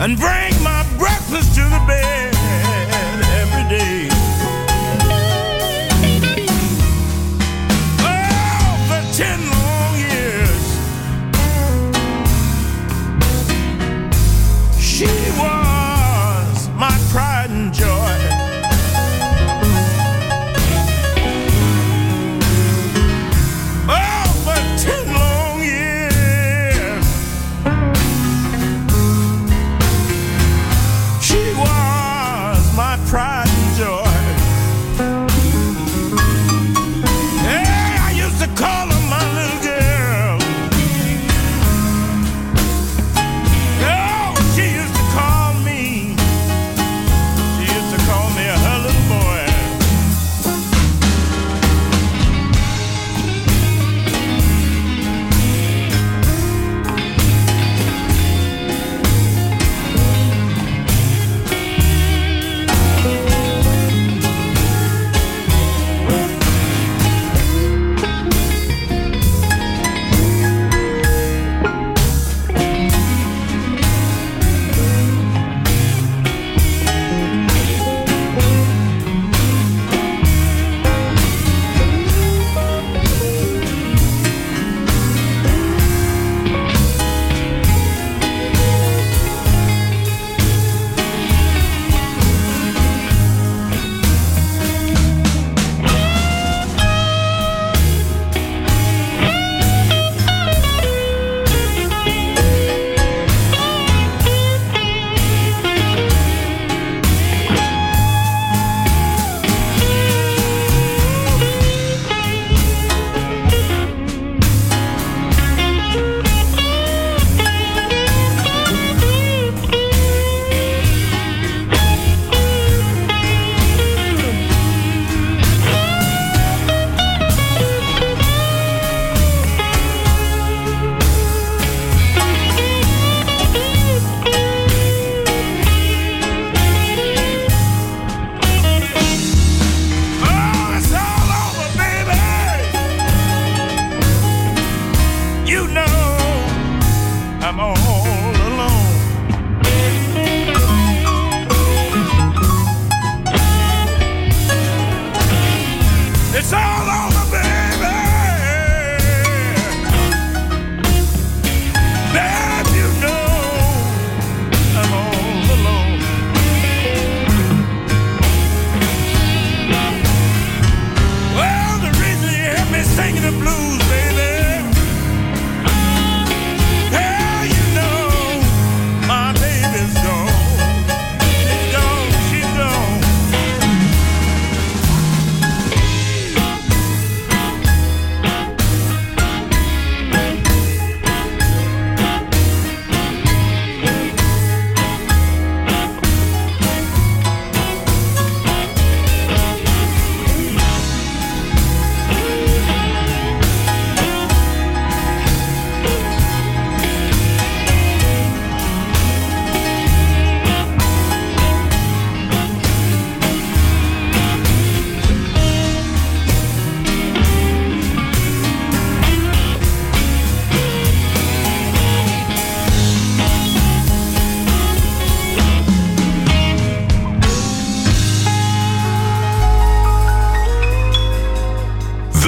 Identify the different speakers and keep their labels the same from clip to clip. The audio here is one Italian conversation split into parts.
Speaker 1: and bring my breakfast to the bed.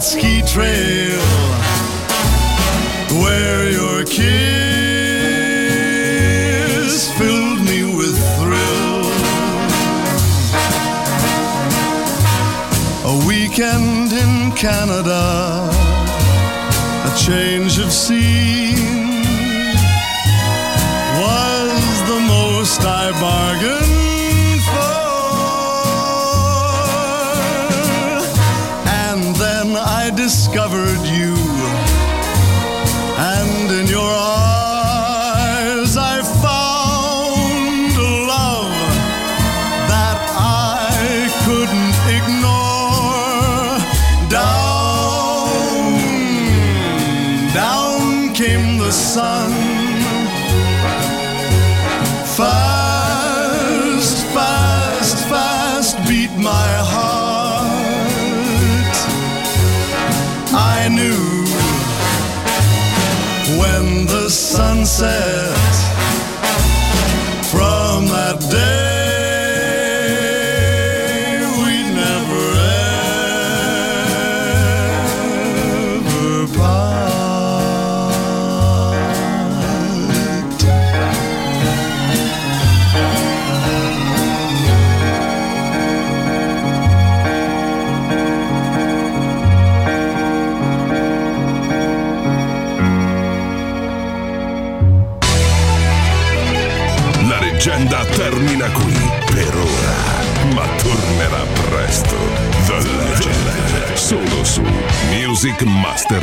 Speaker 2: that ski trail where your kiss filled me with thrill. A weekend in Canada, a change of scene
Speaker 3: said.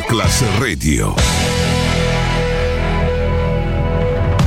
Speaker 3: Class Radio.